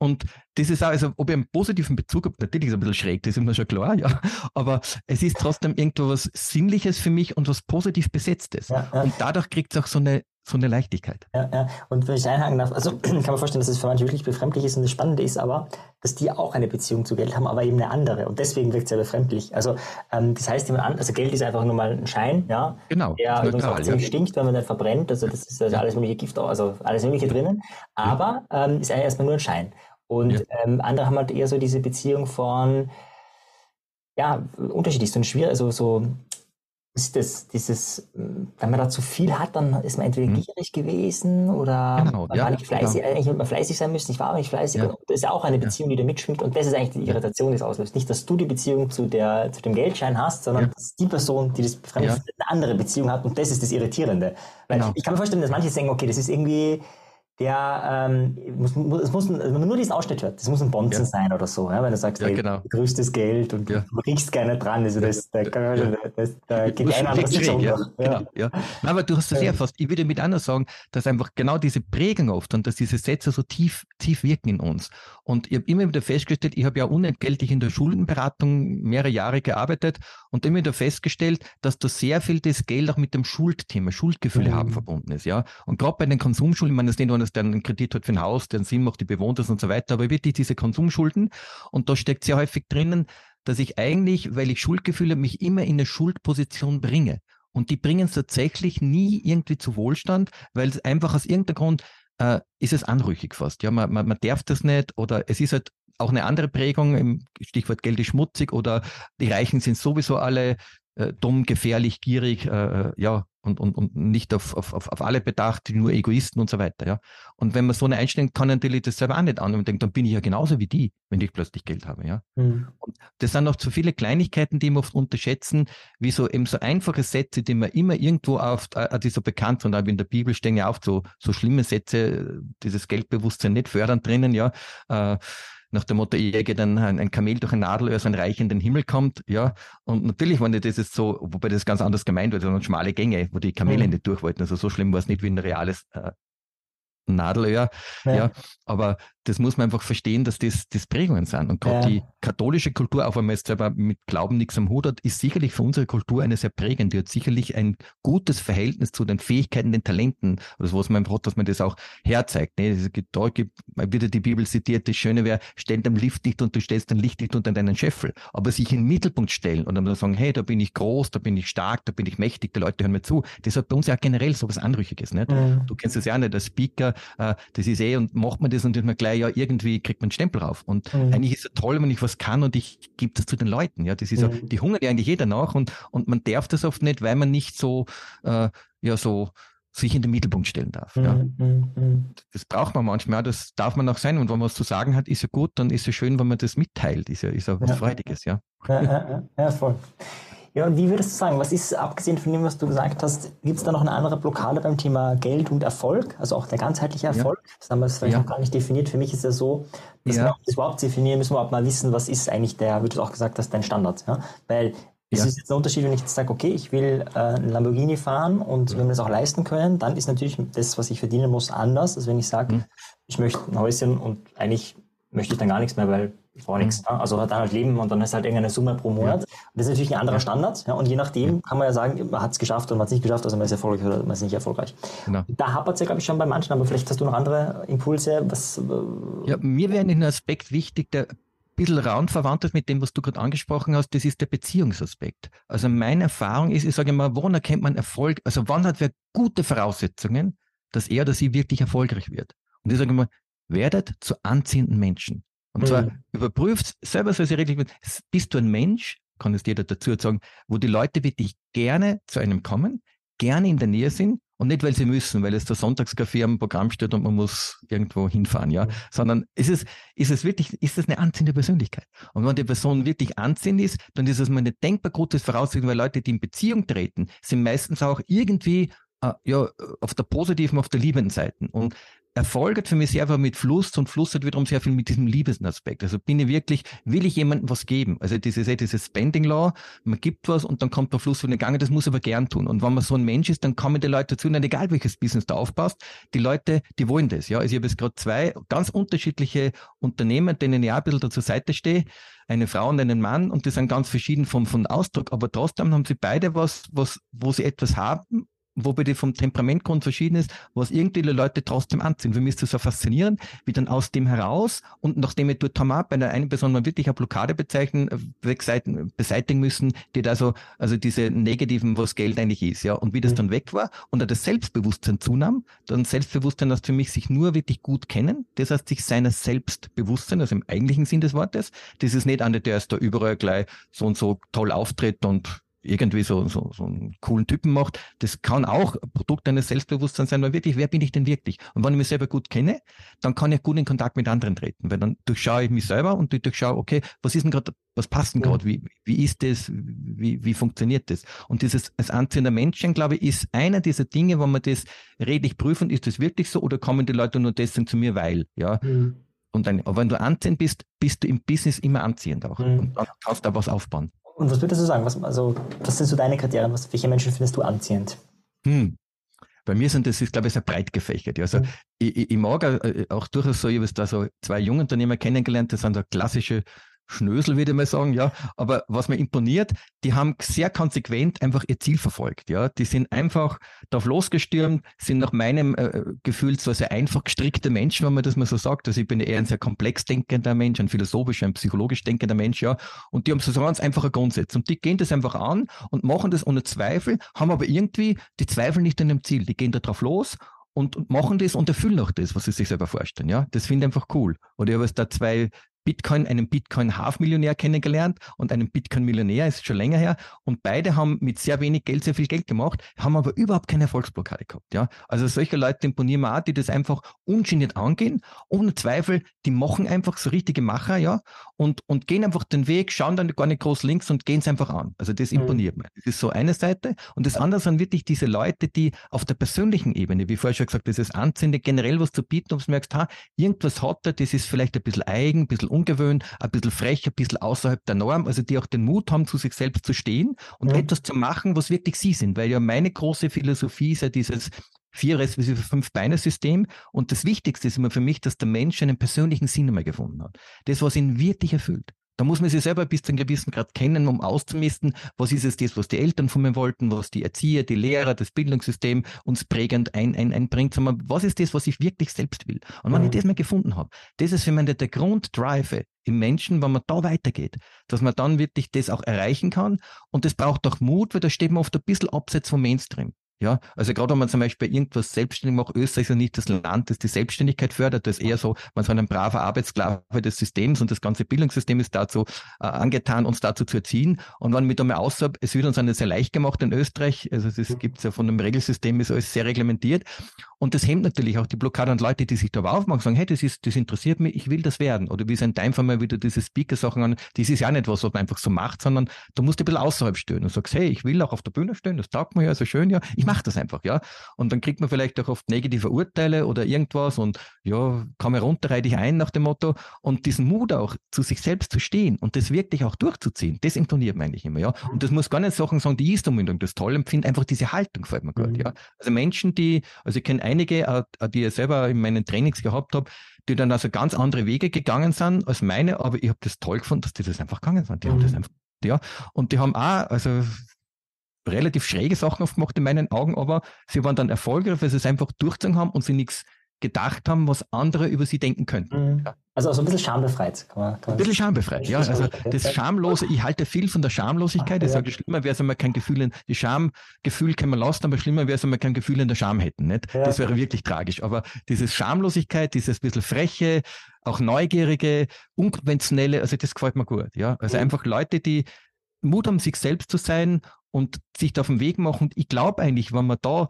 und das ist auch, also ob ich einen positiven Bezug habe, natürlich ist es ein bisschen schräg, das ist mir schon klar, ja. Aber es ist trotzdem irgendwo was Sinnliches für mich und was positiv Besetztes. Ja, ja. Und dadurch kriegt es auch so eine, so eine Leichtigkeit. Ja, ja. Und wenn ich einhaken darf, also kann man vorstellen, dass es für manche wirklich befremdlich ist und das Spannende ist aber, dass die auch eine Beziehung zu Geld haben, aber eben eine andere und deswegen wirkt es ja befremdlich. Also ähm, das heißt jemand an, also Geld ist einfach nur mal ein Schein, ja, Genau. der übrigens auch neutral, ja. ziemlich stinkt, wenn man den verbrennt, also das ist also alles mögliche Gift, also alles mögliche drinnen, aber ähm, ist eigentlich erstmal nur ein Schein. Und Ja. ähm, andere haben halt eher so diese Beziehung von, ja, unterschiedlich, so ein schwierig, also so ist das, dieses, wenn man da zu viel hat, dann ist man entweder Mhm. gierig gewesen oder Genau, man ja, war nicht fleißig, genau. eigentlich hätte man fleißig sein müssen, ich war aber nicht fleißig. Ja. Und das ist ja auch eine Ja. Beziehung, die da mitschwingt und das ist eigentlich die Irritation, die es auslöst. Nicht, dass du die Beziehung zu, der, zu dem Geldschein hast, sondern Ja. dass die Person, die das befremdet, Ja. eine andere Beziehung hat und das ist das Irritierende. Weil Genau. ich kann mir vorstellen, dass manche denken, okay, das ist irgendwie, der ähm, muss, muss, es muss, wenn man nur diesen Ausschnitt hört, das muss ein Bonzen ja. sein oder so, ja? wenn du sagst, ja, hey, genau. größtes Geld und ja. du riechst gerne dran, also das, da, ja. das, da geht ein anderes schräg, ja. Genau, ja. aber du hast es ja fast, ich würde mit anders sagen, dass einfach genau diese Prägung oft und dass diese Sätze so tief, tief wirken in uns. Und ich habe immer wieder festgestellt, ich habe ja unentgeltlich in der Schuldenberatung mehrere Jahre gearbeitet und immer wieder festgestellt, dass da sehr viel das Geld auch mit dem Schuldthema, Schuldgefühle mhm. haben verbunden ist, ja. Und gerade bei den Konsumschulden, ich meine, das nicht nur dass der einen Kredit hat für ein Haus, der einen Sinn macht, die bewohnt ist und so weiter, aber wirklich diese Konsumschulden. Und da steckt sehr häufig drinnen, dass ich eigentlich, weil ich Schuldgefühle mich immer in eine Schuldposition bringe. Und die bringen es tatsächlich nie irgendwie zu Wohlstand, weil es einfach aus irgendeinem Grund äh, ist es anrüchig fast. Ja, man, man, man darf das nicht oder es ist halt auch eine andere Prägung, im Stichwort Geld ist schmutzig oder die Reichen sind sowieso alle äh, dumm, gefährlich, gierig, äh, äh ja, und, und, und nicht auf, auf, auf alle bedacht, nur Egoisten und so weiter. Ja. Und wenn man so eine Einstellung kann natürlich das selber auch nicht an und denkt, dann bin ich ja genauso wie die, wenn ich plötzlich Geld habe. Ja. Mhm. Und das sind noch zu viele Kleinigkeiten, die wir oft unterschätzen, wie so eben so einfache Sätze, die man immer irgendwo auf, äh, die so bekannt sind, aber in der Bibel stehen ja oft so, so schlimme Sätze, dieses Geldbewusstsein nicht fördern drinnen, ja. Äh, nach dem Motto, ich jäge dann ein, ein Kamel durch ein Nadelöhr, so ein Reich in den Himmel kommt, ja. Und natürlich, wenn das ist so, wobei das ganz anders gemeint wird, sondern schmale Gänge, wo die Kamele mhm. nicht durch wollten. Also so schlimm war es nicht wie ein reales äh, Nadelöhr. Ja. ja. aber das muss man einfach verstehen, dass das, das Prägungen sind. Und gerade ja. die katholische Kultur, auch wenn man jetzt selber mit Glauben nichts am Hut hat, ist sicherlich für unsere Kultur eine sehr prägende. Die hat sicherlich ein gutes Verhältnis zu den Fähigkeiten, den Talenten, also was man hat, dass man das auch herzeigt. Ne? Es gibt, da gibt wieder die Bibel zitiert, das Schöne wäre, stell dein Licht nicht und du stellst dein Licht nicht unter deinen Scheffel. Aber sich in den Mittelpunkt stellen und dann sagen, hey, da bin ich groß, da bin ich stark, da bin ich mächtig, die Leute hören mir zu. Das hat bei uns ja generell so was Anrüchiges. Nicht? Mhm. Du kennst das ja auch nicht, als Speaker, äh, das ist eh, und macht man das und ist man gleich, ja, irgendwie kriegt man einen Stempel drauf. Und mhm. eigentlich ist es toll, wenn ich was kann und ich gebe das zu den Leuten. Ja, das ist mhm. so, die hungern ja eigentlich jeder nach und, und man darf das oft nicht, weil man nicht so, äh, ja, so, sich in den Mittelpunkt stellen darf. Ja. Mm, mm, Das braucht man manchmal, das darf man auch sein. Und wenn man was zu sagen hat, ist ja gut, dann ist es schön, wenn man das mitteilt. Ist ja, ist ja was ja. Freudiges, ja. Ja, ja, ja, voll. Ja, und wie würdest du sagen, was ist, abgesehen von dem, was du gesagt hast, gibt es da noch eine andere Blockade beim Thema Geld und Erfolg? Also auch der ganzheitliche Erfolg? Ja. Das haben wir vielleicht ja. noch gar nicht definiert. Für mich ist es so, dass ja. wir das überhaupt definieren, müssen wir auch mal wissen, was ist eigentlich der, wie du auch gesagt hast, dein Standard. Ja? Weil es ja. ist jetzt ein Unterschied, wenn ich jetzt sage, okay, ich will äh, einen Lamborghini fahren und ja. wenn wir das auch leisten können, dann ist natürlich das, was ich verdienen muss, anders, als wenn ich sage, mhm. ich möchte ein Häuschen und eigentlich möchte ich dann gar nichts mehr, weil brauche nichts. Ne? Also dann halt leben und dann ist halt irgendeine Summe pro Monat. Ja. Das ist natürlich ein anderer Standard. Ja? Und je nachdem kann man ja sagen, man hat es geschafft oder man hat es nicht geschafft, also man ist erfolgreich oder man ist nicht erfolgreich. Genau. Da hapert es ja, glaube ich, schon bei manchen, aber vielleicht hast du noch andere Impulse. Was, äh, ja, mir wäre ein Aspekt wichtig, der ein bisschen roundverwandt ist mit dem, was du gerade angesprochen hast, das ist der Beziehungsaspekt. Also meine Erfahrung ist, ich sage immer, woran erkennt man Erfolg? Also wann hat wer gute Voraussetzungen, dass er oder sie wirklich erfolgreich wird? Und ich sage immer, werdet zu anziehenden Menschen. Und zwar mhm. überprüft selber, so richtig, bist du ein Mensch, kann es jeder dazu sagen, wo die Leute wirklich gerne zu einem kommen, gerne in der Nähe sind und nicht, weil sie müssen, weil es der Sonntagskaffee am Programm steht und man muss irgendwo hinfahren, ja, mhm. sondern ist es, ist es wirklich, ist es eine anziehende Persönlichkeit? Und wenn die Person wirklich anziehend ist, dann ist es mal eine denkbar gutes Voraussetzung, weil Leute, die in Beziehung treten, sind meistens auch irgendwie äh, ja, auf der positiven, auf der liebenden Seite. Und Erfolg hat für mich sehr viel mit Fluss und Fluss hat wiederum sehr viel mit diesem Liebesaspekt. Also bin ich wirklich, will ich jemandem was geben? Also dieses, dieses Spending Law, man gibt was und dann kommt der Fluss von den Gange, das muss aber gern tun. Und wenn man so ein Mensch ist, dann kommen die Leute dazu, und egal welches Business da aufpasst, die Leute, die wollen das. Ja, also ich habe jetzt gerade zwei ganz unterschiedliche Unternehmen, denen ich auch ein bisschen da zur Seite stehe eine Frau und einen Mann und die sind ganz verschieden vom, vom Ausdruck, aber trotzdem haben sie beide was, was, wo sie etwas haben, wobei die vom Temperamentgrund verschieden ist, was irgendwie die Leute trotzdem anziehen. Für mich ist das so faszinierend, wie dann aus dem heraus und nachdem wir dort haben bei der einen Person mal wirklich eine Blockade bezeichnen, beseitigen müssen, die da so, also diese negativen, was Geld eigentlich ist, ja, und wie das mhm. dann weg war und das Selbstbewusstsein zunahm, dann Selbstbewusstsein das für mich sich nur wirklich gut kennen, das heißt sich seiner Selbstbewusstsein, also im eigentlichen Sinn des Wortes, das ist nicht einer, der ist da überall gleich so und so toll auftritt und irgendwie so, so, so einen coolen Typen macht. Das kann auch Produkt eines Selbstbewusstseins sein, weil wirklich, wer bin ich denn wirklich? Und wenn ich mich selber gut kenne, dann kann ich gut in Kontakt mit anderen treten, weil dann durchschaue ich mich selber und durchschaue, okay, was ist denn gerade, was passt denn gerade? Wie, wie ist das? Wie, wie funktioniert das? Und dieses, als Anziehen der Menschen, glaube ich, ist einer dieser Dinge, wo man das redlich prüfen, ist das wirklich so oder kommen die Leute nur deswegen zu mir, weil, ja? Mhm. Und dann, aber wenn du anziehend bist, bist du im Business immer anziehend auch. Mhm. Und dann kannst du da was aufbauen. Und was würdest du sagen? Was, also, was sind so deine Kriterien? Was, welche Menschen findest du anziehend? Hm. Bei mir sind das, ist, glaube ich, sehr breit gefächert. Also mhm. ich, ich, mag äh, auch durchaus so, ich habe da so zwei Jungunternehmer kennengelernt, das sind so klassische Schnösel, würde ich mal sagen, ja. Aber was mir imponiert, die haben sehr konsequent einfach ihr Ziel verfolgt, ja. Die sind einfach darauf losgestürmt, sind nach meinem äh, Gefühl so sehr einfach gestrickte Menschen, wenn man das mal so sagt. Also ich bin eher ein sehr komplex denkender Mensch, ein philosophisch, ein psychologisch denkender Mensch, ja. Und die haben so ganz einfache Grundsätze. Und die gehen das einfach an und machen das ohne Zweifel, haben aber irgendwie die Zweifel nicht an dem Ziel. Die gehen da drauf los und, und machen das und erfüllen auch das, was sie sich selber vorstellen. Ja, das finde ich einfach cool. Oder ich habe jetzt da zwei Bitcoin, einen Bitcoin-Half-Millionär kennengelernt und einen Bitcoin-Millionär, ist schon länger her. Und beide haben mit sehr wenig Geld sehr viel Geld gemacht, haben aber überhaupt keine Erfolgsblockade gehabt. Ja? Also solche Leute imponieren mir auch, die das einfach ungeniert angehen, ohne Zweifel, die machen einfach so richtige Macher, ja, und, und gehen einfach den Weg, schauen dann gar nicht groß links und gehen es einfach an. Also das mhm. imponiert mhm. mir. Das ist so eine Seite. Und das andere sind wirklich diese Leute, die auf der persönlichen Ebene, wie vorher schon gesagt, dieses Anzünden, generell was zu bieten, ob du merkst, ha, irgendwas hat er, das ist vielleicht ein bisschen eigen, ein bisschen ungewöhnt, ein bisschen frech, ein bisschen außerhalb der Norm, also die auch den Mut haben, zu sich selbst zu stehen und ja. etwas zu machen, was wirklich sie sind. Weil ja meine große Philosophie ist ja dieses vier respektive fünf Beine System. Und das Wichtigste ist immer für mich, dass der Mensch einen persönlichen Sinn einmal gefunden hat. Das, was ihn wirklich erfüllt. Da muss man sich selber bis zu einem gewissen Grad kennen, um auszumisten, was ist es das, was die Eltern von mir wollten, was die Erzieher, die Lehrer, das Bildungssystem uns prägend ein, ein, einbringt, sondern was ist das, was ich wirklich selbst will. Und wenn mhm. ich das mal gefunden habe, das ist für mich der Grunddrive im Menschen, wenn man da weitergeht, dass man dann wirklich das auch erreichen kann. Und das braucht auch Mut, weil da steht man oft ein bisschen abseits vom Mainstream. Ja, also gerade wenn man zum Beispiel irgendwas selbstständig macht, Österreich ist ja nicht das Land, das die Selbstständigkeit fördert, das ist eher so, man ist ein braver Arbeitssklave des Systems und das ganze Bildungssystem ist dazu äh, angetan, uns dazu zu erziehen. Und wenn wir da mal außerhalb, es wird uns eine sehr leicht gemacht in Österreich, also es gibt ja von dem Regelsystem, ist alles sehr reglementiert. Und das hemmt natürlich auch die Blockade und Leute, die sich da aufmachen, sagen, hey, das ist, das interessiert mich, ich will das werden. Oder wie sein Time mal wieder diese Speaker-Sachen an, das ist ja nicht was, was man einfach so macht, sondern du musst ein bisschen außerhalb stehen und sagst, hey, ich will auch auf der Bühne stehen, das taugt mir ja so schön, ja, ich mache das einfach, ja. Und dann kriegt man vielleicht auch oft negative Urteile oder irgendwas und ja, komm herunter, reite ich ein nach dem Motto. Und diesen Mut auch, zu sich selbst zu stehen und das wirklich auch durchzuziehen, das imponiert mir eigentlich immer, ja. Und das muss gar nicht Sachen sagen, die ist unbedingt das toll empfinde, einfach diese Haltung gefällt mir mhm. ja. Also Menschen, die, also ich kenne einige, äh, die ich selber in meinen Trainings gehabt habe, die dann also ganz andere Wege gegangen sind als meine, aber ich habe das toll gefunden, dass die das einfach gegangen sind. Die mhm. haben das mhm. einfach, ja. Und die haben auch, also relativ schräge Sachen aufgemacht in meinen Augen, aber sie waren dann erfolgreich, weil sie es einfach durchgezogen haben und sie nichts gedacht haben, was andere über sie denken könnten. Mhm. Also, also ein bisschen schambefreit. Kann man, kann man ein bisschen schambefreit, ja. Also das Schamlose, ich halte viel von der Schamlosigkeit. Ich sage, schlimmer wäre es, wenn wir kein Gefühl in, die Schamgefühl können wir lassen, aber schlimmer wäre es, wenn wir kein Gefühl in der Scham hätten. Nicht? Das wäre wirklich tragisch. Aber dieses Schamlosigkeit, dieses bisschen freche, auch neugierige, unkonventionelle, also das gefällt mir gut. Ja. Also mhm. einfach Leute, die Mut haben, sich selbst zu sein und sich da auf den Weg machen. Und ich glaube eigentlich, wenn man da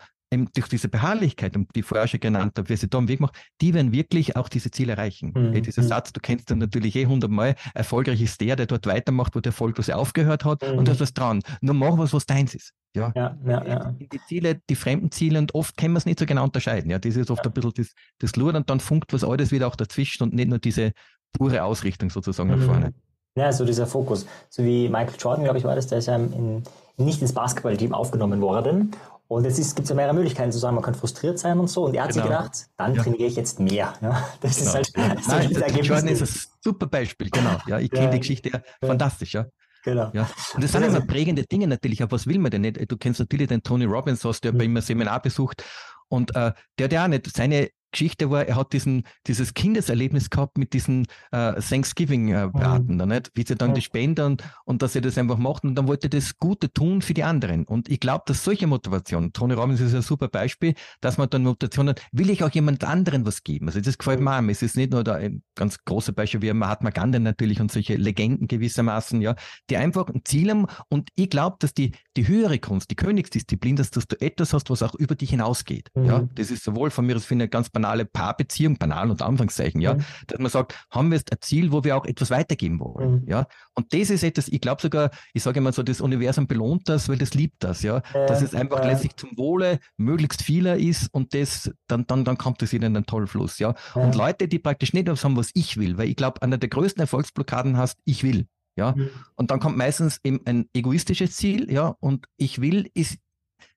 durch diese Beharrlichkeit, die ich vorher schon genannt habe, wie sie da am Weg macht, die werden wirklich auch diese Ziele erreichen. Mhm. Dieser mhm. Satz, du kennst den natürlich eh hundertmal, erfolgreich ist der, der dort weitermacht, wo der Erfolglos aufgehört hat mhm. und da ist was dran. Nur mach was, was deins ist. Ja, ja, ja, ja. Die, die, Ziele, die fremden Ziele und oft können wir es nicht so genau unterscheiden. Ja, das ist oft ja. ein bisschen das, das Lure und dann funkt was alles wieder auch dazwischen und nicht nur diese pure Ausrichtung sozusagen mhm. nach vorne. Ja, so dieser Fokus. So wie Michael Jordan, glaube ich, war das, der ist ja in, nicht ins Basketballteam aufgenommen worden und jetzt gibt es ja mehrere Möglichkeiten zu sagen, man kann frustriert sein und so. Und er hat genau. sich gedacht, dann ja. trainiere ich jetzt mehr. Ja, das genau. ist halt ja. so Nein, das Jordan ist ein super Beispiel, genau. Ja, ich kenne die Geschichte ja, fantastisch, ja. Genau. Ja. Und das sind immer prägende Dinge natürlich, aber was will man denn nicht? Du kennst natürlich den Tony Robbins, hast du ja bei ihm ein Seminar besucht und äh, der hat ja auch nicht seine Geschichte war, er hat diesen, dieses Kindeserlebnis gehabt mit diesen äh, Thanksgiving-Braten, äh, mhm. nicht? wie sie dann mhm. die Spenden und dass er das einfach macht und dann wollte er das Gute tun für die anderen. Und ich glaube, dass solche Motivation, Tony Robbins ist ein super Beispiel, dass man dann Motivation hat, will ich auch jemand anderen was geben. Also das gefällt mir auch. Es ist nicht nur da ein ganz großes Beispiel wie Mahatma Gandhi natürlich und solche Legenden gewissermaßen, ja, die einfach ein Ziel haben und ich glaube, dass die, die höhere Kunst, die Königsdisziplin, dass, dass du etwas hast, was auch über dich hinausgeht. Mhm. Ja, das ist sowohl von mir, das finde ich ganz banale Paarbeziehung, banal und Anfangszeichen, ja, mhm. dass man sagt, haben wir jetzt ein Ziel, wo wir auch etwas weitergeben wollen, mhm. ja. Und das ist etwas, ich glaube sogar, ich sage immer so, das Universum belohnt das, weil das liebt das, ja, äh, dass es einfach äh. letztlich zum Wohle möglichst vieler ist und das, dann, dann, dann kommt das in einen tollen Fluss, ja. ja. Und Leute, die praktisch nicht das haben, was ich will, weil ich glaube, einer der größten Erfolgsblockaden hast, ich will. Ja, mhm. und dann kommt meistens eben ein egoistisches Ziel, ja, und ich will ist,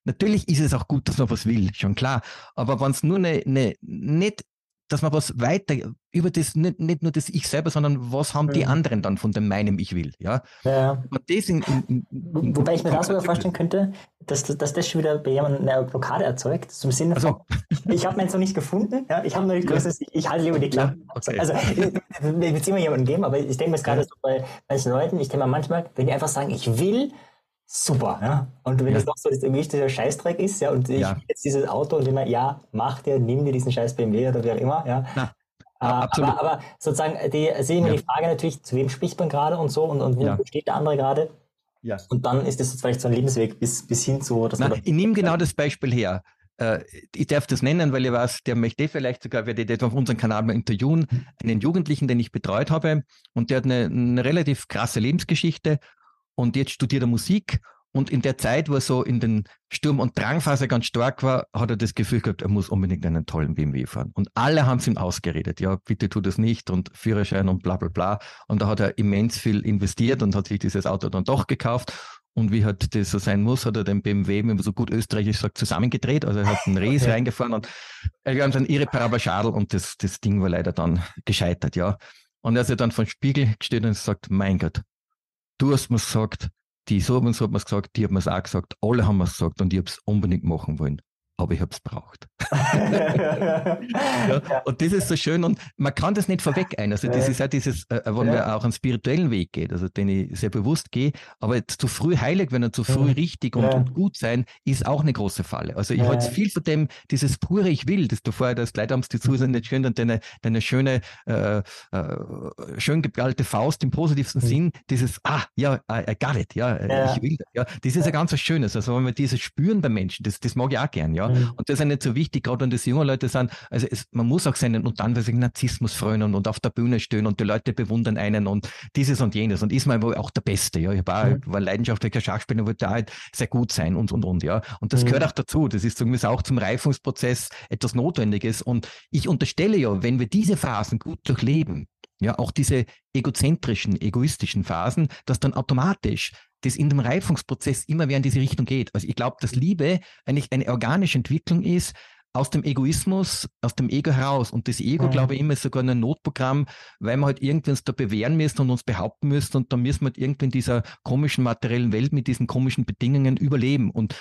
natürlich ist es auch gut, dass man was will, schon klar, aber wenn es nur eine, eine, nicht dass man was weiter über das, nicht, nicht nur das Ich selber, sondern was haben die anderen dann von dem meinem Ich will, ja. ja. Das in, in, in, Wobei ich mir da sogar vorstellen könnte, dass, dass das schon wieder bei jemandem eine Blockade erzeugt, zum Sinne von, also. ich habe meins noch nicht gefunden, ja, ich habe nicht gewusst, ich, ich halte lieber die Klappe. Ja, okay. Also, wir wird es immer jemanden geben, aber ich denke mir gerade ja. so bei manchen Leuten, ich denke mir manchmal, wenn die einfach sagen, ich will, super, ja. Und wenn ja. das noch so das dieser Scheißdreck ist, ja, und ich ja. jetzt dieses Auto und immer, ja, mach dir, nimm dir diesen scheiß BMW oder wie auch immer, ja. Na, äh, aber, aber, sozusagen, die sehe immer ja. die Frage natürlich, zu wem spricht man gerade und so und, und wo steht der andere gerade? Ja. Und dann ist das vielleicht so ein Lebensweg bis, bis hin zu. Dass Na, ich nehme genau das Beispiel her. Äh, ich darf das nennen, weil ich weiß, der möchte vielleicht sogar, werde ich auf unserem Kanal mal interviewen, einen Jugendlichen, den ich betreut habe und der hat eine, eine relativ krasse Lebensgeschichte und jetzt studiert er Musik und in der Zeit, wo er so in den Sturm- und Drangphase ganz stark war, hat er das Gefühl gehabt, er muss unbedingt einen tollen BMW fahren. Und alle haben es ihm ausgeredet. Ja, bitte tu das nicht und Führerschein und bla, bla, bla. Und da hat er immens viel investiert und hat sich dieses Auto dann doch gekauft. Und wie halt das so sein muss, hat er den BMW, wie man so gut österreichisch sagt, zusammengedreht. Also er hat einen Ries okay. reingefahren und er haben dann irreparabler Schadel und das, das Ding war leider dann gescheitert, ja. Und er ist ja dann von Spiegel gestellt und sagt, mein Gott, du hast mir gesagt, die so und so hat es gesagt, die haben es auch gesagt, alle haben es gesagt und ich habe es unbedingt machen wollen aber ich habe es braucht. ja, und das ist so schön und man kann das nicht vorweg ein. Also das ist ja dieses, äh, äh wenn ja. man auch einen spirituellen Weg geht, also den ich sehr bewusst gehe, aber zu früh heilig werden und zu früh richtig und, und, gut sein, ist auch eine große Falle. Also ich ja. halte viel von dem, dieses pure Ich will, das du vorher das Leute haben die Zusehen nicht schön und deine, deine schöne, äh, äh, schön geballte Faust im positivsten. Sinn, dieses, ah, ja, I, I got it, ja, ich will, ja, das ist ja ganz was Schönes. Also wenn wir dieses spüren bei Menschen, das, das mag ich auch gern, ja. Mhm. Und das ist ja nicht so wichtig, gerade wenn das junge Leute sind. Also es, man muss auch seinen und dann Narzissmus frönen und auf der Bühne stehen und die Leute bewundern einen und dieses und jenes und ist man wohl auch der Beste. Ja, ich war, mhm. war leidenschaftlicher Schachspieler, wollte halt sehr gut sein und und und ja. Und das mhm. gehört auch dazu. Das ist irgendwie auch zum Reifungsprozess etwas Notwendiges. Und ich unterstelle ja, wenn wir diese Phasen gut durchleben, ja, auch diese egozentrischen, egoistischen Phasen, dass dann automatisch das in dem Reifungsprozess immer mehr in diese Richtung geht. Also ich glaube, dass Liebe eigentlich eine organische Entwicklung ist, aus dem Egoismus, aus dem Ego heraus. Und das Ego, mhm. glaube ich, immer ist sogar ein Notprogramm, weil wir halt irgendwie uns da bewähren müssen und uns behaupten müssen und dann müssen wir halt irgendwie in dieser komischen materiellen Welt mit diesen komischen Bedingungen überleben. Und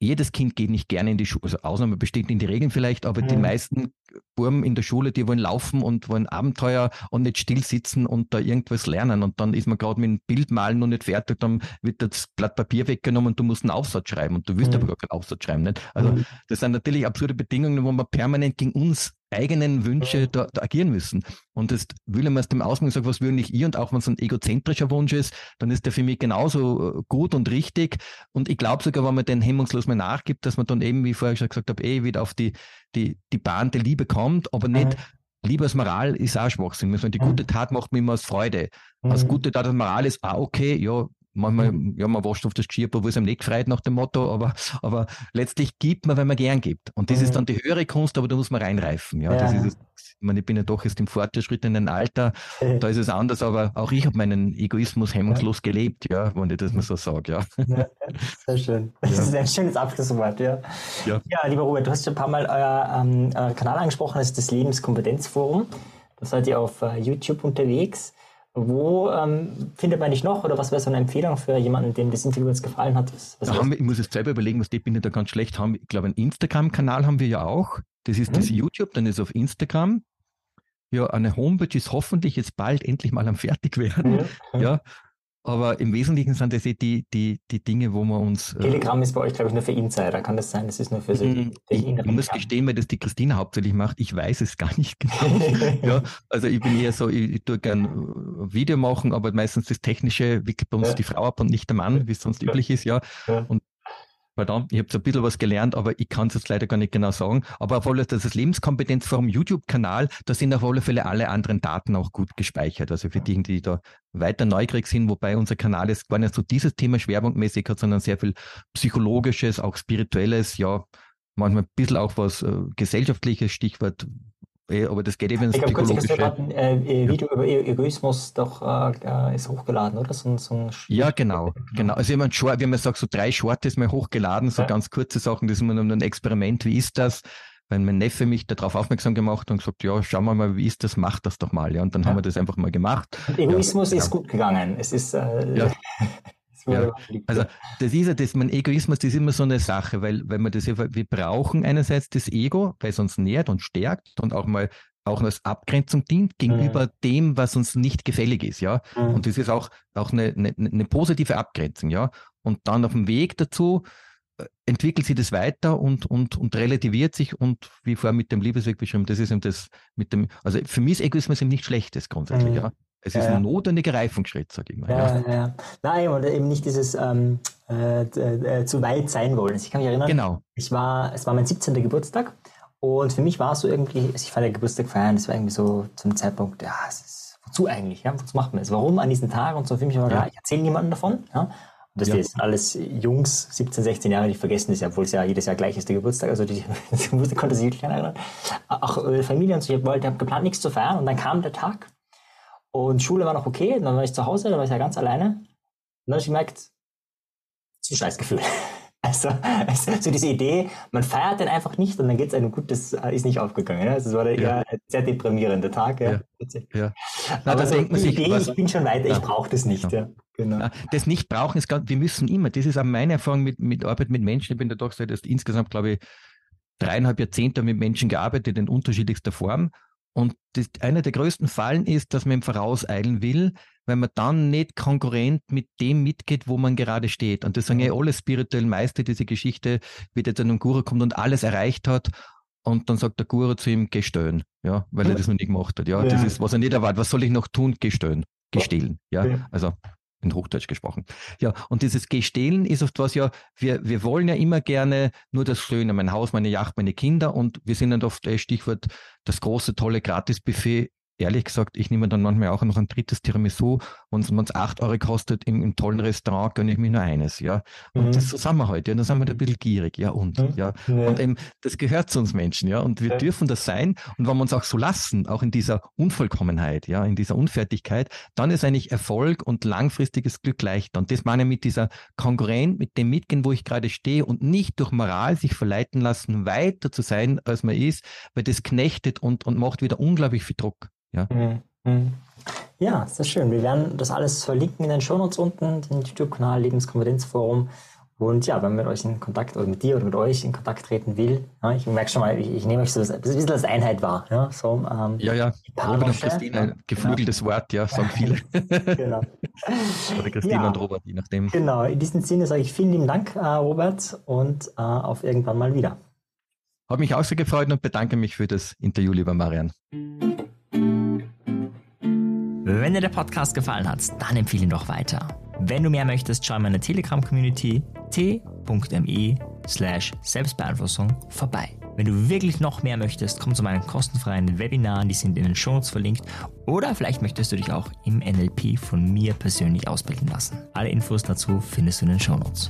jedes Kind geht nicht gerne in die Schule, also Ausnahme besteht in die Regeln vielleicht, aber mhm. die meisten Burm in der Schule, die wollen laufen und wollen Abenteuer und nicht still sitzen und da irgendwas lernen. Und dann ist man gerade mit dem Bild malen noch nicht fertig, dann wird das Blatt Papier weggenommen und du musst einen Aufsatz schreiben und du willst mhm. aber gar keinen Aufsatz schreiben. Nicht? Also mhm. das sind natürlich absurde Bedingungen, wo man permanent gegen uns eigenen Wünsche da, da agieren müssen. Und das will ich mal aus dem Ausgang sagen, was will nicht ich und auch wenn es ein egozentrischer Wunsch ist, dann ist der für mich genauso äh, gut und richtig. Und ich glaube sogar, wenn man den hemmungslos mal nachgibt, dass man dann eben, wie ich vorher schon gesagt habe, eh wieder auf die, die, die Bahn der Liebe kommt, aber nicht, mhm. Liebe als Moral ist auch Schwachsinn. Die gute Tat macht mir immer aus Freude. Mhm. Als gute Tat als Moral ist auch okay, ja, Manchmal, mhm. ja, man wascht auf das Geschirr, wo es einem nicht gefreut nach dem Motto, aber, aber letztlich gibt man, wenn man gern gibt. Und das mhm. ist dann die höhere Kunst, aber da muss man reinreifen. Ja, ja. Das ist, ich meine, ich bin ja doch jetzt im fortgeschrittenen Alter, äh. da ist es anders, aber auch ich habe meinen Egoismus hemmungslos ja. gelebt, ja, wenn ich das mal so sage, ja. ja. Sehr schön. Das ist ein schönes Abschlusswort, ja. ja. Ja, lieber Robert, du hast schon ein paar Mal euer ähm, Kanal angesprochen, das ist das Lebenskompetenzforum. Da seid ihr auf uh, YouTube unterwegs. Wo ähm, findet man dich noch oder was wäre so eine Empfehlung für jemanden, dem das Interview jetzt gefallen hat? Was, was wir, ich muss jetzt selber überlegen, was die bin ich da ganz schlecht haben. Ich glaube, einen Instagram-Kanal haben wir ja auch. Das ist mhm. das YouTube, dann ist auf Instagram. Ja, eine Homepage ist hoffentlich jetzt bald endlich mal am Fertigwerden. Mhm. Ja, aber im Wesentlichen sind das eh die, die, die Dinge, wo wir uns. Äh, Telegram äh, ist bei euch, glaube ich, nur für Insider. Kann das sein? Das ist nur für so die, Ich, ich muss gestehen, weil das die Christina hauptsächlich macht. Ich weiß es gar nicht genau. ja, also ich bin eher so, ich, ich tue gern äh, Video machen, aber meistens das Technische wickelt bei uns ja. die Frau ab und nicht der Mann, wie es sonst üblich ist, ja. ja. Und Verdammt, ich habe so ein bisschen was gelernt, aber ich kann es jetzt leider gar nicht genau sagen. Aber auf alle Fälle, das Lebenskompetenzforum YouTube-Kanal, da sind auf alle Fälle alle anderen Daten auch gut gespeichert. Also für die, die da weiter neugierig sind, wobei unser Kanal ist gar nicht so dieses Thema schwerpunktmäßig hat, sondern sehr viel psychologisches, auch spirituelles, ja, manchmal ein bisschen auch was äh, gesellschaftliches, Stichwort aber das geht eben ins Psychologische. Ich habe ein äh, Video ja. über e-, Egoismus doch äh, ist hochgeladen, oder? So, so ein ja, genau, genau. Also haben, Short, wie man sagt, so drei Shorts mal hochgeladen, so ja. ganz kurze Sachen, das ist immer nur ein Experiment, wie ist das? Weil mein Neffe mich darauf aufmerksam gemacht und gesagt, ja, schauen wir mal, wie ist das, mach das doch mal. Ja, und dann ja. haben wir das einfach mal gemacht. Und Egoismus ist genau. gut gegangen. Es ist äh, ja. Ja, also das ist ja das, mein Egoismus, das ist immer so eine Sache, weil, weil wir das ja, wir brauchen einerseits das Ego, weil es uns nährt und stärkt und auch mal auch als Abgrenzung dient gegenüber mhm. dem, was uns nicht gefällig ist, ja. Mhm. Und das ist auch, auch eine, eine, eine positive Abgrenzung, ja. Und dann auf dem Weg dazu äh, entwickelt sich das weiter und, und, und relativiert sich und wie vorher mit dem Liebesweg beschrieben, das ist eben das mit dem, also für mich ist Egoismus eben nicht schlechtes grundsätzlich, mhm. ja. Es ist ja, ein notwendiger Reifungsschritt, sage ich mal. Ja, ja. ja. Nein, oder eben nicht dieses ähm, äh, äh, zu weit sein wollen. Ich kann mich erinnern, genau. ich war, es war mein 17. Geburtstag und für mich war es so irgendwie, also ich fand Geburtstag feiern, das war irgendwie so zum Zeitpunkt, ja, es ist, wozu eigentlich, ja, wozu macht man es? Warum an diesem Tag und so, für mich war klar, ich erzähle niemandem davon, ja. Das ja. sind alles Jungs, 17, 16 Jahre, die vergessen das ja, obwohl es ja jedes Jahr gleich ist, der Geburtstag, also die, die konnte sich wirklich erinnern. Auch äh, Familie und so, ich wollte, habe geplant, nichts zu feiern und dann kam der Tag und Schule war noch okay, dann war ich zu Hause, da war ich ja ganz alleine. Und dann habe ich gemerkt, das ist ein Scheißgefühl. Also, so diese Idee, man feiert den einfach nicht und dann geht es einem gut, das ist nicht aufgegangen. Ja? Also, es war ja. ein sehr deprimierender Tag. Ja. ja. ja. Na, Aber so man sich, Idee, was, ich bin schon weiter, ich brauche das nicht. Ja. Genau. Das Nicht-Brauchen ist ganz, wir müssen immer, das ist auch meine Erfahrung mit, mit Arbeit mit Menschen. Ich bin da doch seit insgesamt, glaube ich, dreieinhalb Jahrzehnte mit Menschen gearbeitet in unterschiedlichster Form. Und das, einer der größten Fallen ist, dass man im Vorauseilen will, weil man dann nicht konkurrent mit dem mitgeht, wo man gerade steht. Und das sagen ja alle spirituellen Meister, diese Geschichte, wie der zu einem Guru kommt und alles erreicht hat. Und dann sagt der Guru zu ihm, gestehen, ja, weil er das noch nie gemacht hat. Ja, ja. das ist, was er nicht erwartet. Was soll ich noch tun? Gestehen, gestehlen. Ja. also in Hochdeutsch gesprochen. Ja, und dieses Gestehlen ist oft was ja, wir, wir wollen ja immer gerne nur das Schöne, mein Haus, meine Yacht, meine Kinder und wir sind dann oft, äh, Stichwort, das große, tolle Gratisbuffet ehrlich gesagt, ich nehme dann manchmal auch noch ein drittes Tiramisu und wenn es acht Euro kostet im, im, tollen Restaurant, gönne ich mir nur eines, ja. Und mhm. das so sind wir heute, ja, dann sind wir da ein bisschen gierig, ja, und, mhm. ja. Und eben, das gehört zu uns Menschen, ja, und wir ja. dürfen das sein. Und wenn wir uns auch so lassen, auch in dieser Unvollkommenheit, ja, in dieser Unfertigkeit, dann ist eigentlich Erfolg und langfristiges Glück leichter. Und das meine ich mit dieser Konkurrent, mit dem Mitgehen, wo ich gerade stehe und nicht durch Moral sich verleiten lassen, weiter zu sein, als man ist, weil das knechtet und, und macht wieder unglaublich viel Druck. Ja, mhm. mhm. ja sehr schön. Wir werden das alles verlinken in den Shownotes unten, den YouTube-Kanal Lebenskompetenzforum. Und ja, wenn man mit euch in Kontakt oder mit dir oder mit euch in Kontakt treten will, ja, ich merke schon mal, ich, ich nehme euch so ein bisschen als Einheit wahr. Ja, so, ähm, ja, ja. Robert und Christine, ja, geflügeltes genau. Wort, ja, sagen viele. genau. oder Christine ja, und Robert, je nachdem. Genau, in diesem Sinne sage ich vielen lieben Dank, äh, Robert, und äh, auf irgendwann mal wieder. Hat mich auch sehr gefreut und bedanke mich für das Interview, lieber Marian. Wenn dir der Podcast gefallen hat, dann empfehle ihn doch weiter. Wenn du mehr möchtest, schau meine Telegram-Community t.me slash Selbstbeeinflussung vorbei. Wenn du wirklich noch mehr möchtest, komm zu meinen kostenfreien Webinaren, die sind in den Shownotes verlinkt. Oder vielleicht möchtest du dich auch im NLP von mir persönlich ausbilden lassen. Alle Infos dazu findest du in den Shownotes.